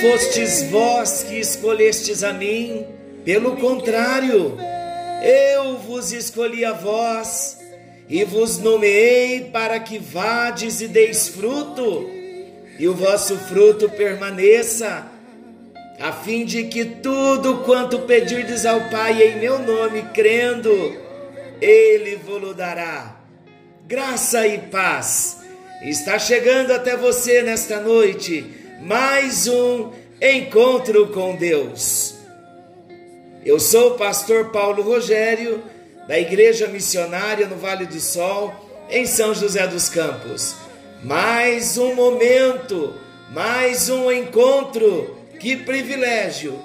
fostes vós que escolhestes a mim, pelo contrário, eu vos escolhi a vós e vos nomeei para que vades e deis fruto, e o vosso fruto permaneça, a fim de que tudo quanto pedirdes ao Pai em meu nome, crendo, Ele vos dará. Graça e paz está chegando até você nesta noite mais um encontro com Deus. Eu sou o pastor Paulo Rogério, da Igreja Missionária no Vale do Sol, em São José dos Campos. Mais um momento, mais um encontro. Que privilégio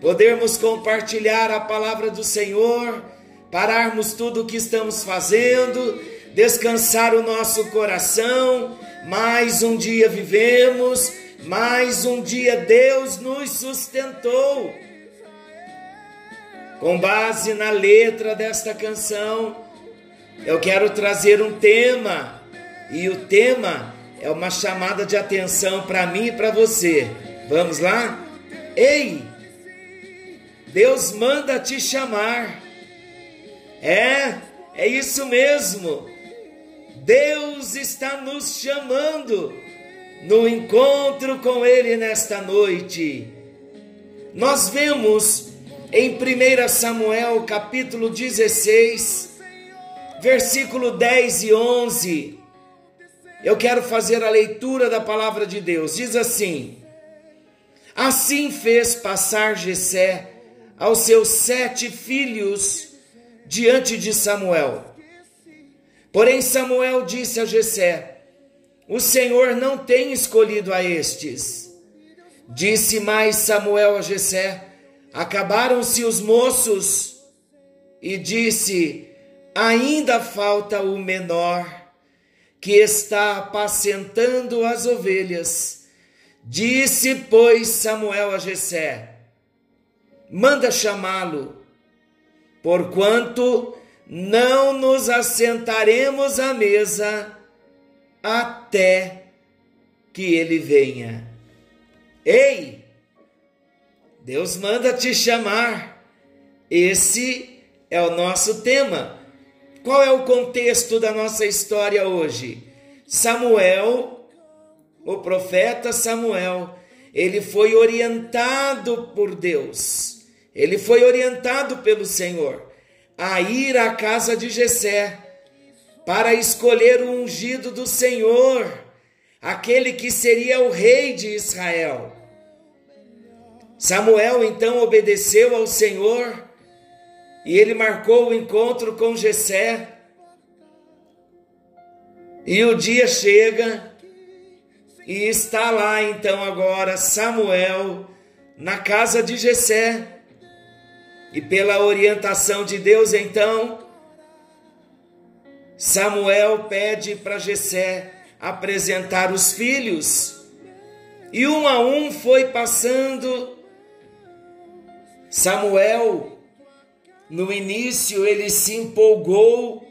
podermos compartilhar a palavra do Senhor, pararmos tudo o que estamos fazendo, descansar o nosso coração. Mais um dia vivemos mais um dia Deus nos sustentou. Com base na letra desta canção, eu quero trazer um tema, e o tema é uma chamada de atenção para mim e para você. Vamos lá? Ei! Deus manda te chamar. É, é isso mesmo. Deus está nos chamando no encontro com Ele nesta noite. Nós vemos em 1 Samuel capítulo 16, versículo 10 e 11. Eu quero fazer a leitura da palavra de Deus. Diz assim: Assim fez passar Jessé aos seus sete filhos diante de Samuel. Porém Samuel disse a Jessé: o Senhor não tem escolhido a estes. Disse mais Samuel a Jessé: Acabaram-se os moços. E disse: Ainda falta o menor, que está apacentando as ovelhas. Disse, pois, Samuel a Jessé: Manda chamá-lo, porquanto não nos assentaremos à mesa até que ele venha. Ei, Deus manda te chamar. Esse é o nosso tema. Qual é o contexto da nossa história hoje? Samuel, o profeta Samuel, ele foi orientado por Deus. Ele foi orientado pelo Senhor a ir à casa de Jessé para escolher o ungido do Senhor, aquele que seria o rei de Israel. Samuel então obedeceu ao Senhor e ele marcou o encontro com Jessé. E o dia chega e está lá então agora Samuel na casa de Jessé. E pela orientação de Deus então, Samuel pede para Jessé apresentar os filhos. E um a um foi passando. Samuel, no início, ele se empolgou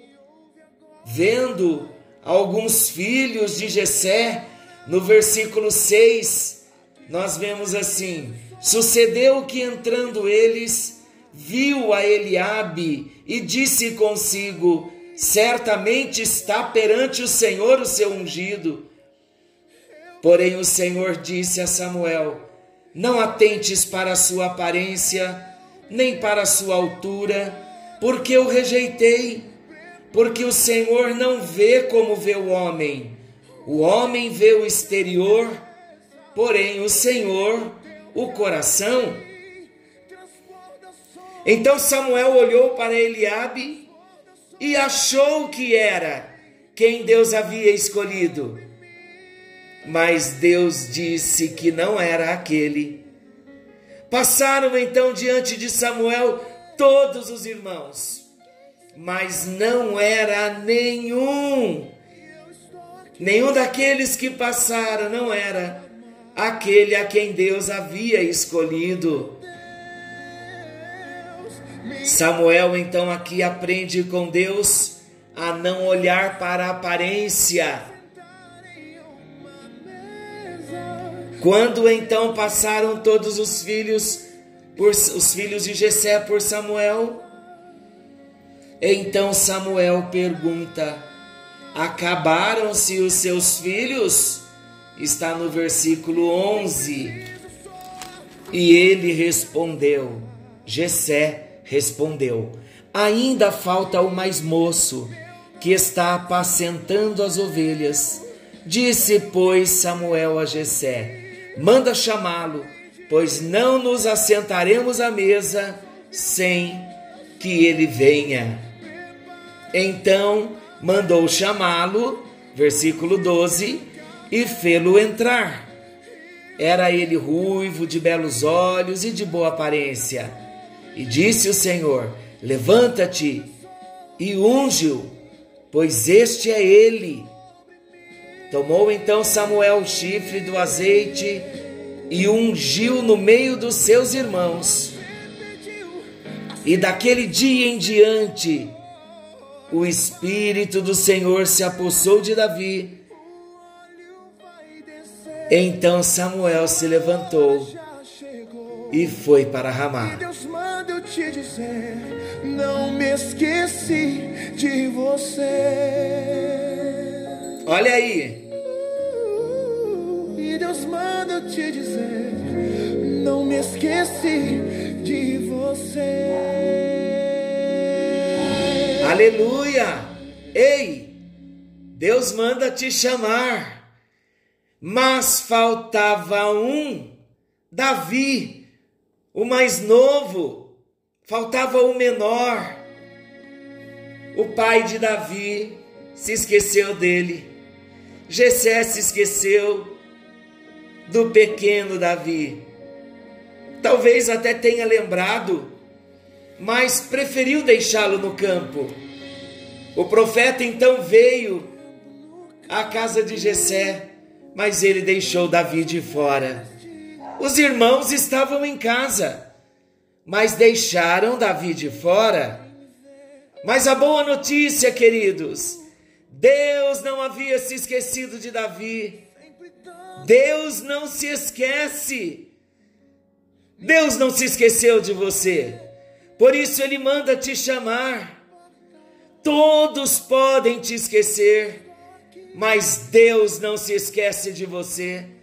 vendo alguns filhos de Jessé. No versículo 6, nós vemos assim: Sucedeu que entrando eles, viu a Eliabe e disse consigo: certamente está perante o Senhor o seu ungido. Porém, o Senhor disse a Samuel: Não atentes para a sua aparência, nem para a sua altura, porque eu rejeitei. Porque o Senhor não vê como vê o homem. O homem vê o exterior, porém o Senhor o coração. Então Samuel olhou para Eliabe e achou que era quem Deus havia escolhido. Mas Deus disse que não era aquele. Passaram então diante de Samuel todos os irmãos, mas não era nenhum, nenhum daqueles que passaram, não era aquele a quem Deus havia escolhido. Samuel então aqui aprende com Deus a não olhar para a aparência. Quando então passaram todos os filhos por os filhos de Jessé por Samuel, então Samuel pergunta: Acabaram-se os seus filhos? Está no versículo 11. E ele respondeu: Jessé respondeu: Ainda falta o mais moço, que está apacentando as ovelhas. Disse, pois, Samuel a Jessé: Manda chamá-lo, pois não nos assentaremos à mesa sem que ele venha. Então mandou chamá-lo, versículo 12, e fê-lo entrar. Era ele ruivo, de belos olhos e de boa aparência e disse o Senhor: Levanta-te e unge-o, pois este é ele. Tomou então Samuel o chifre do azeite e ungiu no meio dos seus irmãos. E daquele dia em diante, o Espírito do Senhor se apossou de Davi. Então Samuel se levantou e foi para Ramá. Deus manda eu te dizer, não me esqueci de você. Olha aí. E Deus manda eu te dizer, não me esqueci de você. Aleluia! Ei, Deus manda te chamar, mas faltava um, Davi o mais novo, faltava o menor. O pai de Davi se esqueceu dele. Jessé se esqueceu do pequeno Davi. Talvez até tenha lembrado, mas preferiu deixá-lo no campo. O profeta então veio à casa de Jessé, mas ele deixou Davi de fora. Os irmãos estavam em casa, mas deixaram Davi de fora. Mas a boa notícia, queridos, Deus não havia se esquecido de Davi. Deus não se esquece. Deus não se esqueceu de você. Por isso ele manda te chamar. Todos podem te esquecer, mas Deus não se esquece de você.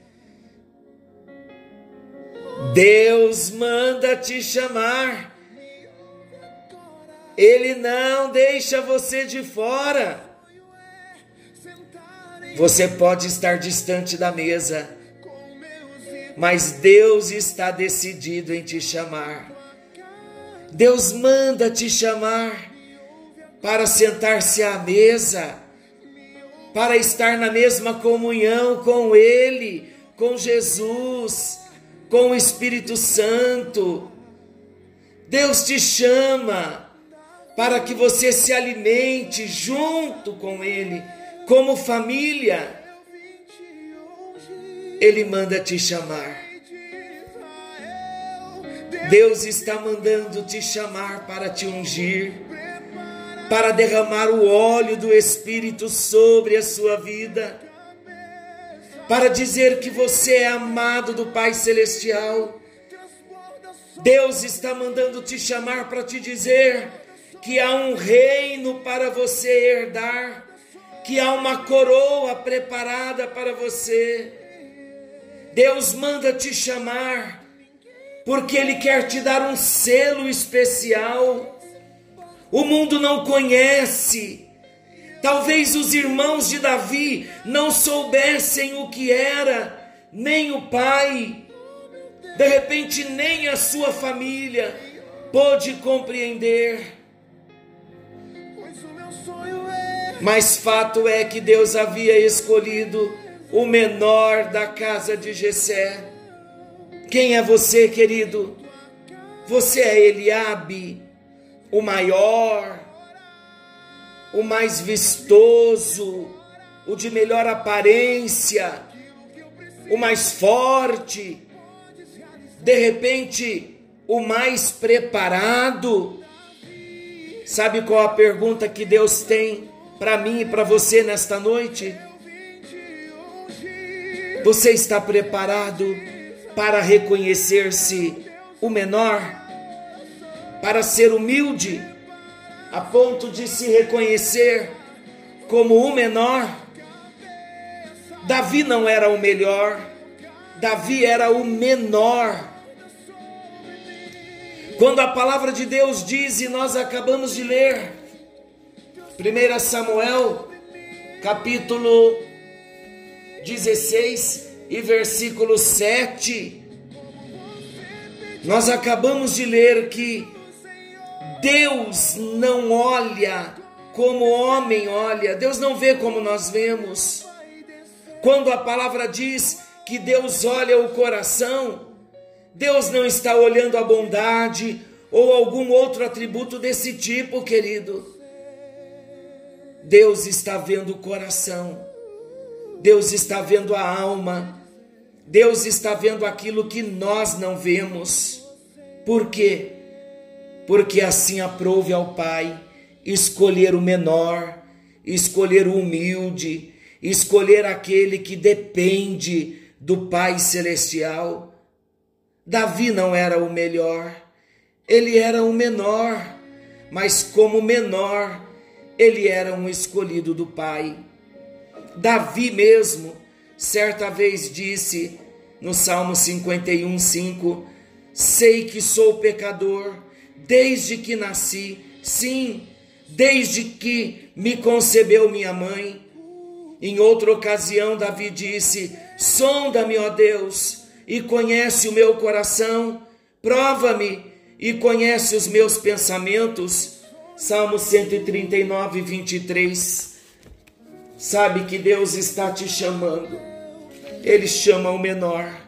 Deus manda te chamar. Ele não deixa você de fora. Você pode estar distante da mesa, mas Deus está decidido em te chamar. Deus manda te chamar para sentar-se à mesa, para estar na mesma comunhão com Ele, com Jesus com o Espírito Santo. Deus te chama para que você se alimente junto com Ele, como família. Ele manda te chamar. Deus está mandando te chamar para te ungir, para derramar o óleo do Espírito sobre a sua vida para dizer que você é amado do Pai Celestial. Deus está mandando te chamar para te dizer que há um reino para você herdar, que há uma coroa preparada para você. Deus manda te chamar, porque Ele quer te dar um selo especial. O mundo não conhece, Talvez os irmãos de Davi não soubessem o que era, nem o pai, de repente, nem a sua família pôde compreender. Mas fato é que Deus havia escolhido o menor da casa de Jessé. Quem é você, querido? Você é Eliabe, o maior, o mais vistoso, o de melhor aparência, o mais forte, de repente, o mais preparado. Sabe qual a pergunta que Deus tem para mim e para você nesta noite? Você está preparado para reconhecer-se o menor? Para ser humilde a ponto de se reconhecer como o menor? Davi não era o melhor, Davi era o menor. Quando a palavra de Deus diz, e nós acabamos de ler, 1 Samuel, capítulo 16 e versículo 7, nós acabamos de ler que Deus não olha como o homem olha, Deus não vê como nós vemos. Quando a palavra diz que Deus olha o coração, Deus não está olhando a bondade ou algum outro atributo desse tipo, querido. Deus está vendo o coração, Deus está vendo a alma, Deus está vendo aquilo que nós não vemos. Por quê? Porque assim aprove ao Pai escolher o menor, escolher o humilde, escolher aquele que depende do Pai Celestial. Davi não era o melhor, ele era o menor, mas como menor, ele era um escolhido do Pai. Davi mesmo, certa vez disse no Salmo 51, 5: Sei que sou pecador desde que nasci, sim, desde que me concebeu minha mãe. Em outra ocasião, Davi disse: Sonda-me, ó Deus e conhece o meu coração, prova-me e conhece os meus pensamentos. Salmo 139, 23. Sabe que Deus está te chamando, Ele chama o menor.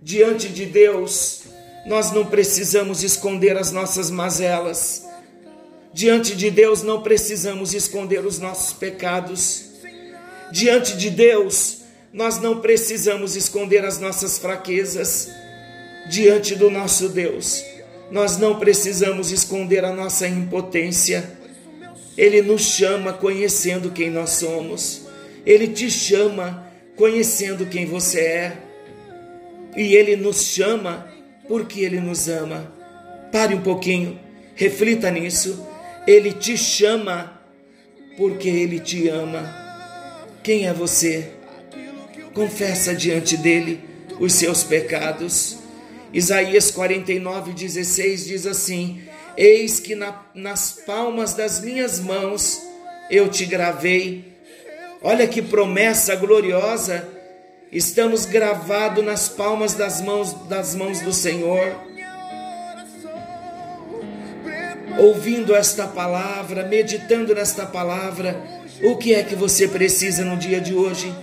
Diante de Deus, nós não precisamos esconder as nossas mazelas. Diante de Deus, não precisamos esconder os nossos pecados. Diante de Deus, nós não precisamos esconder as nossas fraquezas diante do nosso Deus. Nós não precisamos esconder a nossa impotência. Ele nos chama conhecendo quem nós somos. Ele te chama conhecendo quem você é. E ele nos chama porque ele nos ama. Pare um pouquinho, reflita nisso. Ele te chama porque ele te ama. Quem é você? confessa diante dele os seus pecados. Isaías 49, 16 diz assim: Eis que na, nas palmas das minhas mãos eu te gravei. Olha que promessa gloriosa! Estamos gravados nas palmas das mãos das mãos do Senhor. Ouvindo esta palavra, meditando nesta palavra, o que é que você precisa no dia de hoje?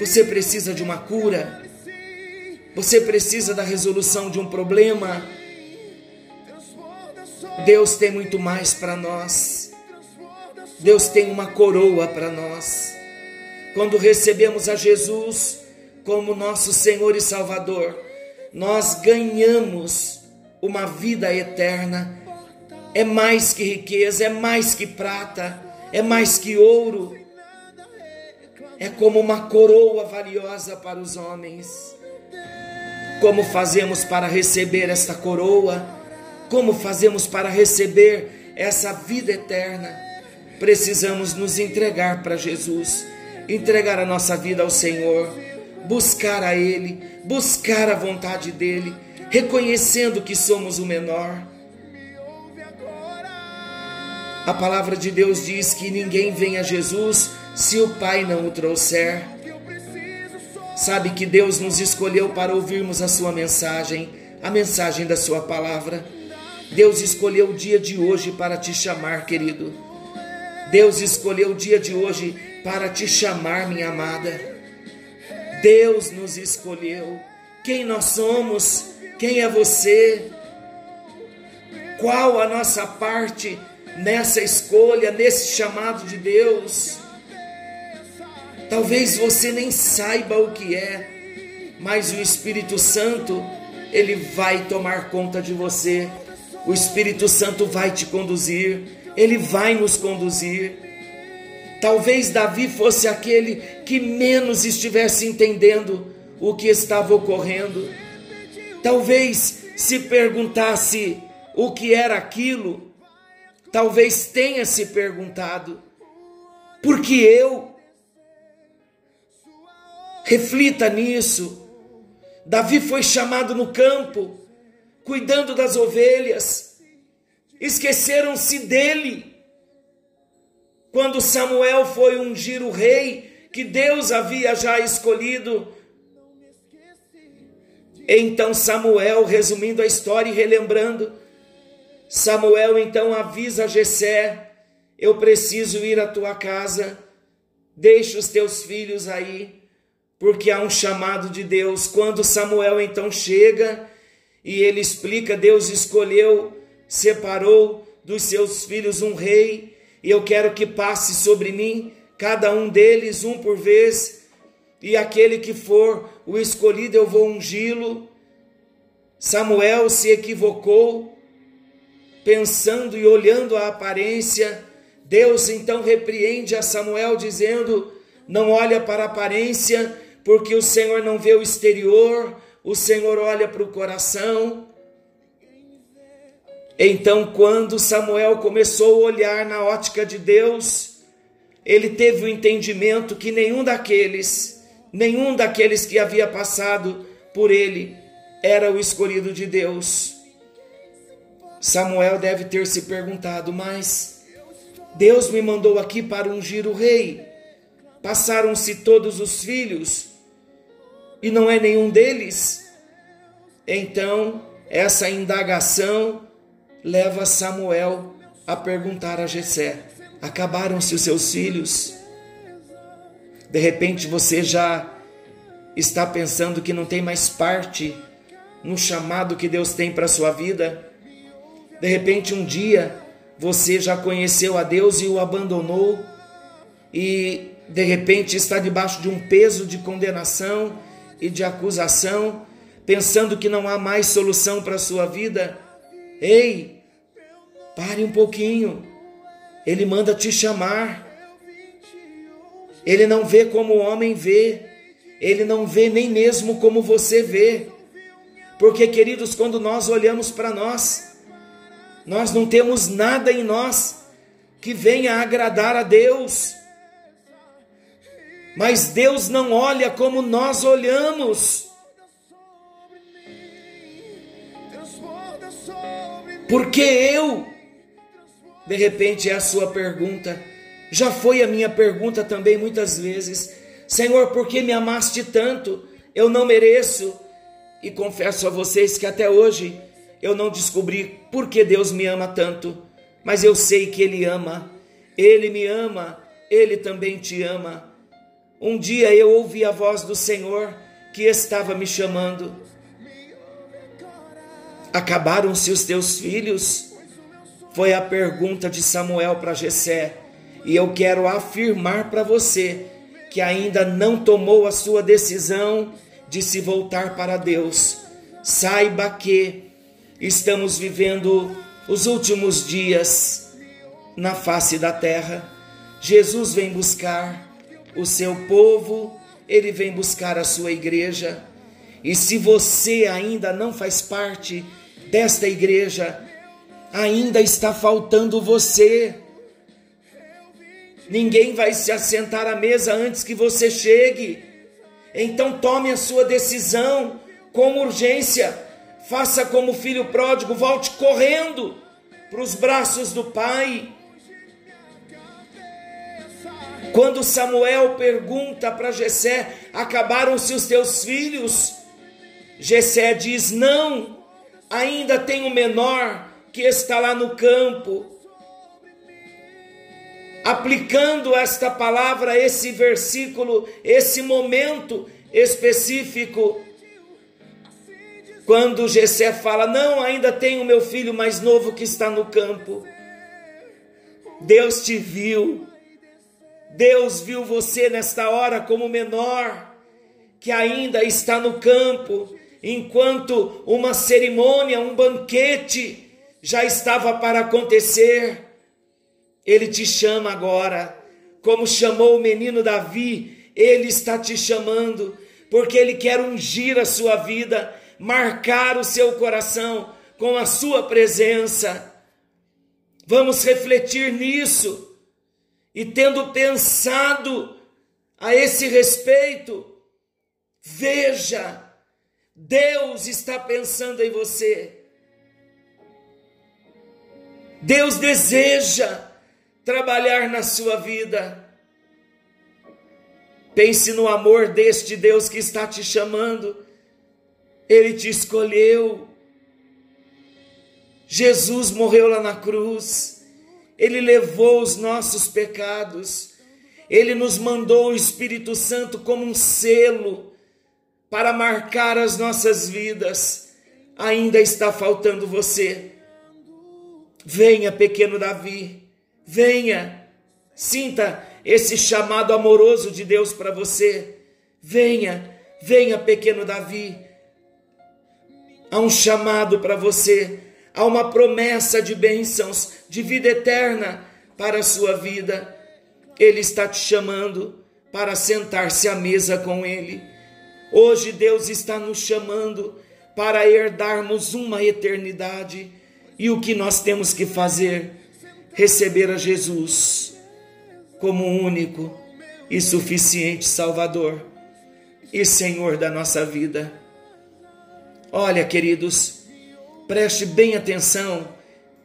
Você precisa de uma cura. Você precisa da resolução de um problema. Deus tem muito mais para nós. Deus tem uma coroa para nós. Quando recebemos a Jesus como nosso Senhor e Salvador, nós ganhamos uma vida eterna. É mais que riqueza, é mais que prata, é mais que ouro é como uma coroa valiosa para os homens. Como fazemos para receber esta coroa? Como fazemos para receber essa vida eterna? Precisamos nos entregar para Jesus, entregar a nossa vida ao Senhor, buscar a Ele, buscar a vontade dEle, reconhecendo que somos o menor. A palavra de Deus diz que ninguém vem a Jesus se o Pai não o trouxer. Sabe que Deus nos escolheu para ouvirmos a Sua mensagem, a mensagem da Sua palavra. Deus escolheu o dia de hoje para te chamar, querido. Deus escolheu o dia de hoje para te chamar, minha amada. Deus nos escolheu. quem nós somos, quem é você, qual a nossa parte nessa escolha, nesse chamado de Deus. Talvez você nem saiba o que é, mas o Espírito Santo, ele vai tomar conta de você. O Espírito Santo vai te conduzir, ele vai nos conduzir. Talvez Davi fosse aquele que menos estivesse entendendo o que estava ocorrendo. Talvez se perguntasse o que era aquilo, talvez tenha se perguntado, por que eu? Reflita nisso. Davi foi chamado no campo, cuidando das ovelhas, esqueceram-se dele. Quando Samuel foi ungir o rei, que Deus havia já escolhido, então Samuel, resumindo a história e relembrando, Samuel então avisa Jessé: Eu preciso ir à tua casa, deixa os teus filhos aí, porque há um chamado de Deus. Quando Samuel então chega e ele explica: Deus escolheu, separou dos seus filhos um rei, e eu quero que passe sobre mim, cada um deles, um por vez, e aquele que for o escolhido eu vou ungí-lo. Samuel se equivocou, pensando e olhando a aparência. Deus então repreende a Samuel, dizendo: Não olha para a aparência, porque o Senhor não vê o exterior, o Senhor olha para o coração. Então, quando Samuel começou a olhar na ótica de Deus, ele teve o entendimento que nenhum daqueles nenhum daqueles que havia passado por ele era o escolhido de Deus. Samuel deve ter se perguntado, mas Deus me mandou aqui para ungir o rei. Passaram-se todos os filhos e não é nenhum deles. Então, essa indagação leva Samuel a perguntar a Jessé: Acabaram-se os seus filhos? De repente você já está pensando que não tem mais parte no chamado que Deus tem para a sua vida. De repente um dia você já conheceu a Deus e o abandonou e de repente está debaixo de um peso de condenação e de acusação, pensando que não há mais solução para a sua vida. Ei, pare um pouquinho. Ele manda te chamar. Ele não vê como o homem vê, ele não vê nem mesmo como você vê. Porque, queridos, quando nós olhamos para nós, nós não temos nada em nós que venha agradar a Deus. Mas Deus não olha como nós olhamos. Porque eu, de repente é a sua pergunta, já foi a minha pergunta também muitas vezes: Senhor, por que me amaste tanto? Eu não mereço. E confesso a vocês que até hoje eu não descobri por que Deus me ama tanto, mas eu sei que Ele ama. Ele me ama, Ele também te ama. Um dia eu ouvi a voz do Senhor que estava me chamando. Acabaram-se os teus filhos? Foi a pergunta de Samuel para Jessé. E eu quero afirmar para você que ainda não tomou a sua decisão de se voltar para Deus. Saiba que estamos vivendo os últimos dias na face da terra. Jesus vem buscar o seu povo, ele vem buscar a sua igreja. E se você ainda não faz parte desta igreja, ainda está faltando você. Ninguém vai se assentar à mesa antes que você chegue. Então tome a sua decisão com urgência. Faça como o filho pródigo, volte correndo para os braços do pai. Quando Samuel pergunta para Jessé: "Acabaram-se os teus filhos?" Jessé diz: "Não, ainda tem o menor que está lá no campo." aplicando esta palavra, esse versículo, esse momento específico, Quando Jessé fala: "Não, ainda tenho meu filho mais novo que está no campo". Deus te viu. Deus viu você nesta hora como menor que ainda está no campo, enquanto uma cerimônia, um banquete já estava para acontecer. Ele te chama agora, como chamou o menino Davi, ele está te chamando, porque ele quer ungir a sua vida, marcar o seu coração com a sua presença. Vamos refletir nisso. E tendo pensado a esse respeito, veja, Deus está pensando em você. Deus deseja trabalhar na sua vida. Pense no amor deste Deus que está te chamando. Ele te escolheu. Jesus morreu lá na cruz. Ele levou os nossos pecados. Ele nos mandou o Espírito Santo como um selo para marcar as nossas vidas. Ainda está faltando você. Venha, pequeno Davi, venha, sinta esse chamado amoroso de Deus para você. Venha, venha, pequeno Davi. Há um chamado para você, há uma promessa de bênçãos, de vida eterna para a sua vida. Ele está te chamando para sentar-se à mesa com Ele. Hoje Deus está nos chamando para herdarmos uma eternidade e o que nós temos que fazer? Receber a Jesus como único e suficiente Salvador e Senhor da nossa vida. Olha, queridos, preste bem atenção.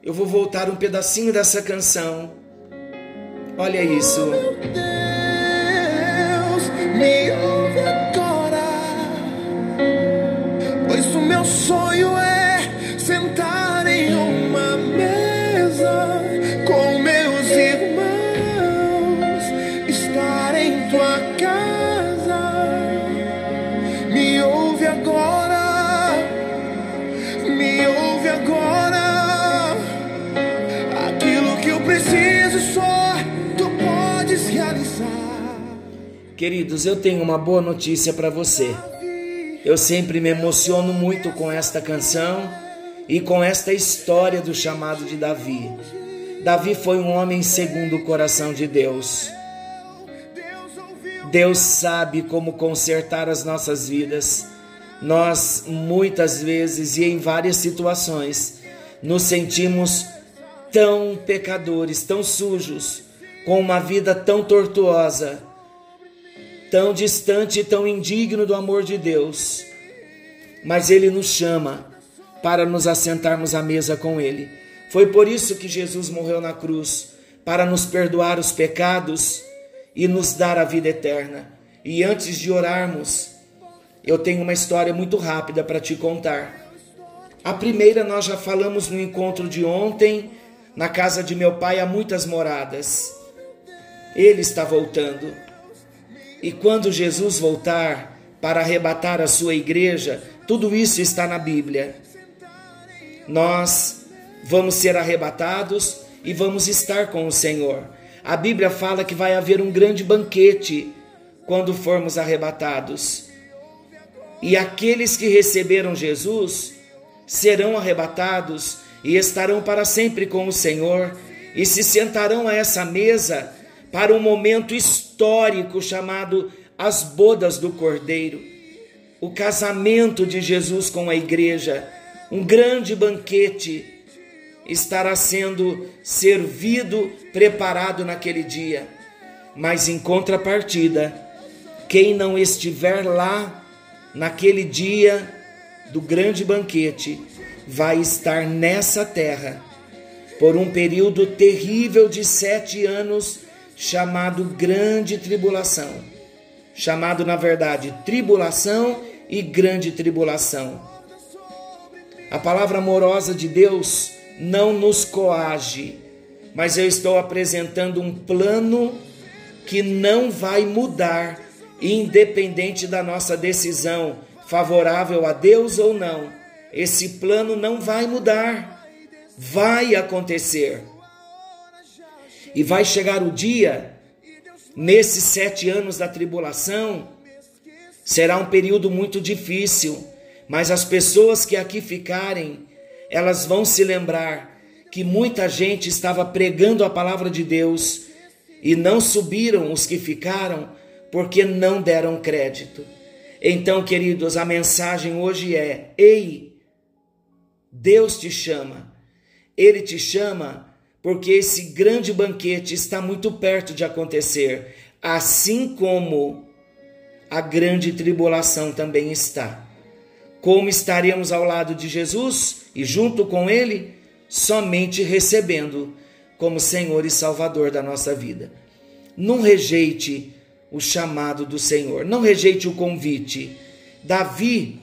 Eu vou voltar um pedacinho dessa canção. Olha isso. Oh, Deus, me ouve agora, pois o meu sonho é Queridos, eu tenho uma boa notícia para você. Eu sempre me emociono muito com esta canção e com esta história do chamado de Davi. Davi foi um homem segundo o coração de Deus. Deus sabe como consertar as nossas vidas. Nós, muitas vezes e em várias situações, nos sentimos tão pecadores, tão sujos, com uma vida tão tortuosa tão distante e tão indigno do amor de Deus, mas Ele nos chama para nos assentarmos à mesa com Ele. Foi por isso que Jesus morreu na cruz para nos perdoar os pecados e nos dar a vida eterna. E antes de orarmos, eu tenho uma história muito rápida para te contar. A primeira nós já falamos no encontro de ontem, na casa de meu pai há muitas moradas. Ele está voltando. E quando Jesus voltar para arrebatar a sua igreja, tudo isso está na Bíblia. Nós vamos ser arrebatados e vamos estar com o Senhor. A Bíblia fala que vai haver um grande banquete quando formos arrebatados. E aqueles que receberam Jesus serão arrebatados e estarão para sempre com o Senhor e se sentarão a essa mesa para um momento histórico chamado as bodas do Cordeiro, o casamento de Jesus com a igreja, um grande banquete estará sendo servido, preparado naquele dia. Mas em contrapartida, quem não estiver lá naquele dia do grande banquete vai estar nessa terra por um período terrível de sete anos chamado grande tribulação. Chamado, na verdade, tribulação e grande tribulação. A palavra amorosa de Deus não nos coage, mas eu estou apresentando um plano que não vai mudar, independente da nossa decisão, favorável a Deus ou não. esse plano não vai mudar, vai acontecer. E vai chegar o dia, nesses sete anos da tribulação, será um período muito difícil, mas as pessoas que aqui ficarem, elas vão se lembrar que muita gente estava pregando a palavra de Deus e não subiram os que ficaram porque não deram crédito. Então, queridos, a mensagem hoje é: ei, Deus te chama, Ele te chama porque esse grande banquete está muito perto de acontecer, assim como a grande tribulação também está. Como estaremos ao lado de Jesus e junto com Ele? Somente recebendo como Senhor e Salvador da nossa vida. Não rejeite o chamado do Senhor, não rejeite o convite. Davi,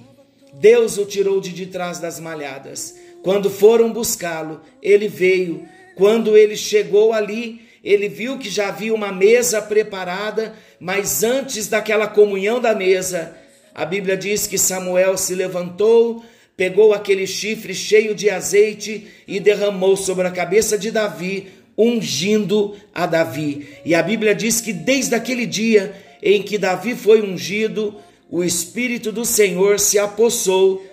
Deus o tirou de, de trás das malhadas. Quando foram buscá-lo, ele veio quando ele chegou ali, ele viu que já havia uma mesa preparada, mas antes daquela comunhão da mesa, a Bíblia diz que Samuel se levantou, pegou aquele chifre cheio de azeite e derramou sobre a cabeça de Davi, ungindo a Davi. E a Bíblia diz que desde aquele dia em que Davi foi ungido, o Espírito do Senhor se apossou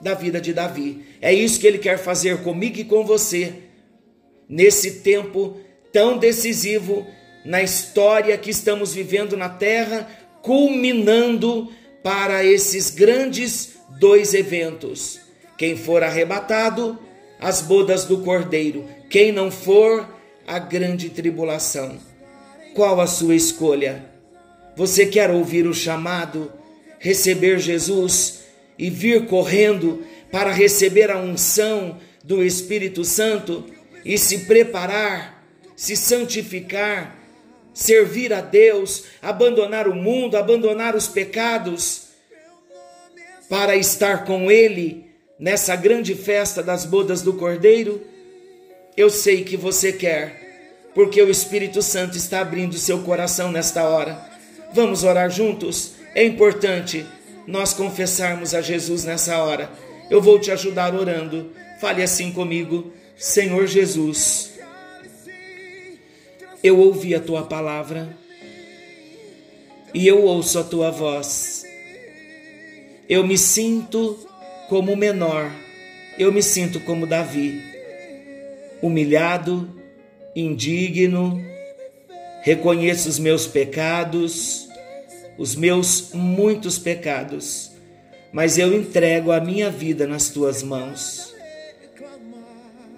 da vida de Davi. É isso que ele quer fazer comigo e com você nesse tempo tão decisivo na história que estamos vivendo na Terra, culminando para esses grandes dois eventos. Quem for arrebatado, as bodas do Cordeiro. Quem não for, a grande tribulação. Qual a sua escolha? Você quer ouvir o chamado, receber Jesus e vir correndo para receber a unção do Espírito Santo? e se preparar, se santificar, servir a Deus, abandonar o mundo, abandonar os pecados, para estar com Ele nessa grande festa das bodas do Cordeiro? Eu sei que você quer, porque o Espírito Santo está abrindo seu coração nesta hora. Vamos orar juntos? É importante nós confessarmos a Jesus nessa hora. Eu vou te ajudar orando. Fale assim comigo. Senhor Jesus, eu ouvi a tua palavra e eu ouço a tua voz. Eu me sinto como menor, eu me sinto como Davi, humilhado, indigno, reconheço os meus pecados, os meus muitos pecados, mas eu entrego a minha vida nas tuas mãos.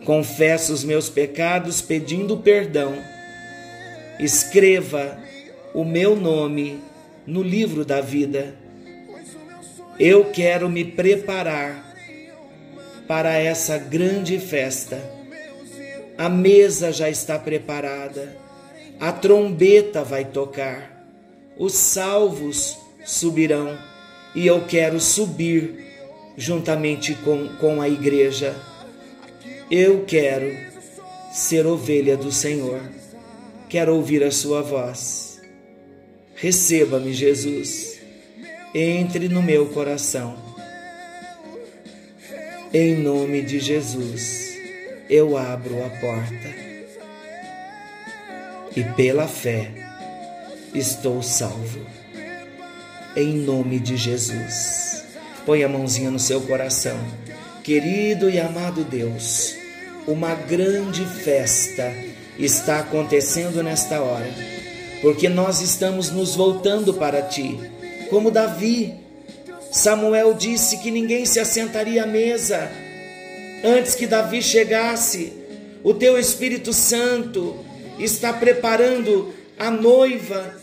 Confesso os meus pecados pedindo perdão. Escreva o meu nome no livro da vida. Eu quero me preparar para essa grande festa. A mesa já está preparada, a trombeta vai tocar, os salvos subirão e eu quero subir juntamente com, com a igreja. Eu quero ser ovelha do Senhor, quero ouvir a Sua voz. Receba-me, Jesus, entre no meu coração. Em nome de Jesus, eu abro a porta e pela fé estou salvo. Em nome de Jesus. Põe a mãozinha no seu coração. Querido e amado Deus, uma grande festa está acontecendo nesta hora, porque nós estamos nos voltando para ti, como Davi. Samuel disse que ninguém se assentaria à mesa antes que Davi chegasse. O teu Espírito Santo está preparando a noiva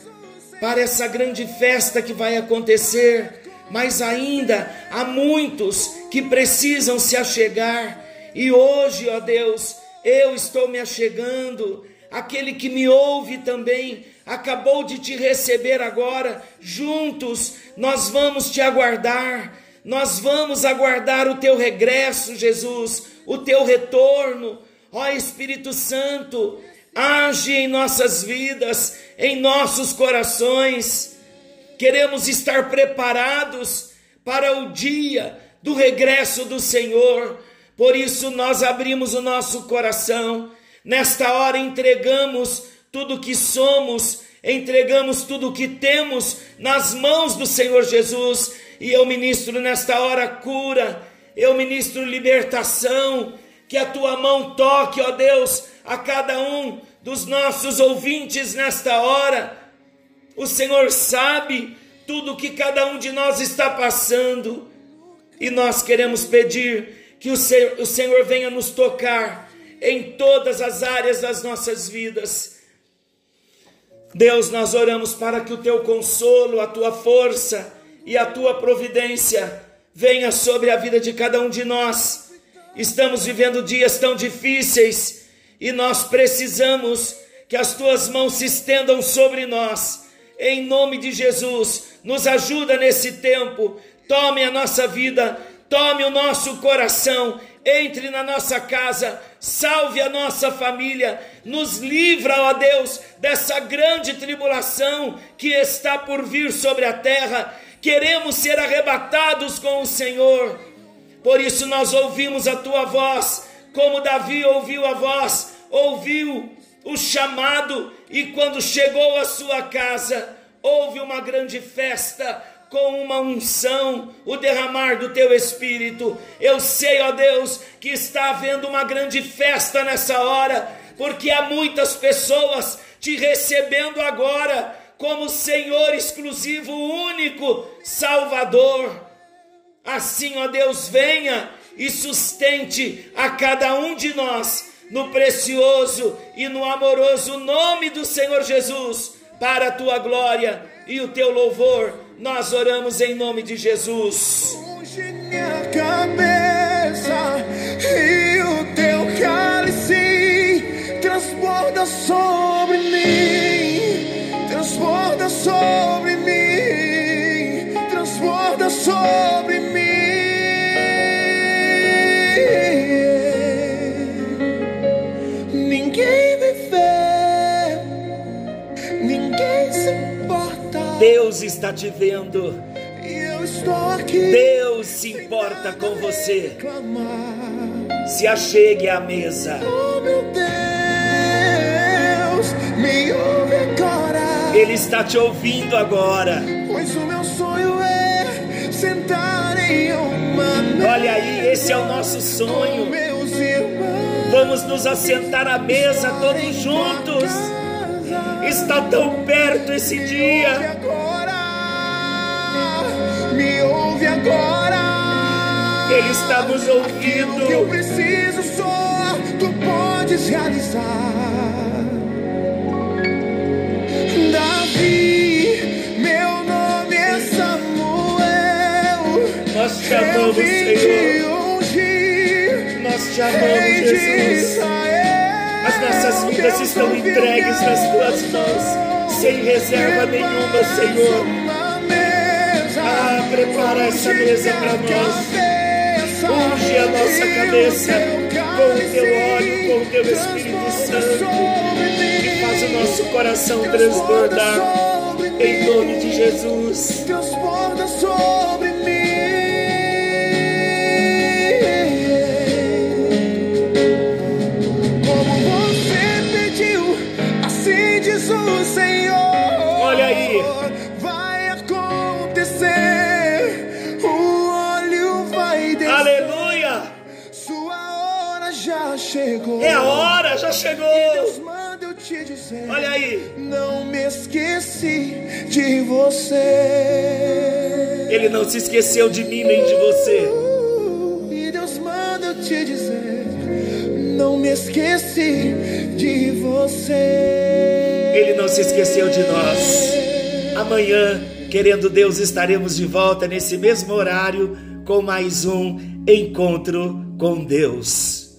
para essa grande festa que vai acontecer mas ainda há muitos que precisam se achegar. E hoje, ó Deus, eu estou me achegando. Aquele que me ouve também acabou de te receber agora. Juntos nós vamos te aguardar. Nós vamos aguardar o teu regresso, Jesus, o teu retorno. Ó Espírito Santo, age em nossas vidas, em nossos corações queremos estar preparados para o dia do regresso do Senhor. Por isso nós abrimos o nosso coração. Nesta hora entregamos tudo que somos, entregamos tudo que temos nas mãos do Senhor Jesus. E eu ministro nesta hora cura, eu ministro libertação, que a tua mão toque, ó Deus, a cada um dos nossos ouvintes nesta hora. O Senhor sabe tudo que cada um de nós está passando e nós queremos pedir que o Senhor, o Senhor venha nos tocar em todas as áreas das nossas vidas. Deus, nós oramos para que o teu consolo, a tua força e a tua providência venha sobre a vida de cada um de nós Estamos vivendo dias tão difíceis e nós precisamos que as tuas mãos se estendam sobre nós. Em nome de Jesus, nos ajuda nesse tempo. Tome a nossa vida, tome o nosso coração, entre na nossa casa, salve a nossa família, nos livra, ó Deus, dessa grande tribulação que está por vir sobre a terra. Queremos ser arrebatados com o Senhor por isso nós ouvimos a tua voz, como Davi ouviu a voz, ouviu o chamado, e quando chegou à sua casa, houve uma grande festa com uma unção, o derramar do teu espírito. Eu sei, ó Deus, que está havendo uma grande festa nessa hora, porque há muitas pessoas te recebendo agora como Senhor exclusivo, único, Salvador. Assim, ó Deus, venha e sustente a cada um de nós no precioso e no amoroso nome do Senhor Jesus, para a tua glória e o teu louvor. Nós oramos em nome de Jesus. Unge minha cabeça e o teu cálice transborda sobre mim, transborda sobre Deus está te vendo. Deus se importa com você. Se achegue à mesa. Oh, meu Deus, me ouve agora. Ele está te ouvindo agora. Pois o meu sonho é sentar em uma mesa. Olha aí, esse é o nosso sonho. Vamos nos assentar à mesa todos juntos. Está tão perto esse dia. Ouve agora. Ele está nos ouvindo. que eu preciso só, tu podes realizar. Davi, meu nome é Samuel. Nós te amamos, Senhor. Nós te amamos, Jesus. As nossas vidas estão entregues nas tuas mãos, sem reserva nenhuma, Senhor. Prepara essa mesa para nós. Unge a nossa cabeça com o teu óleo, com o teu Espírito Santo. E faz o nosso coração transbordar. Em nome de Jesus. Transborda sobre É a hora, já chegou. E Deus manda eu te dizer. Olha aí. Não me esqueci de você. Ele não se esqueceu de mim nem de você. E Deus manda eu te dizer. Não me esqueci de você. Ele não se esqueceu de nós. Amanhã, querendo Deus, estaremos de volta nesse mesmo horário com mais um encontro com Deus.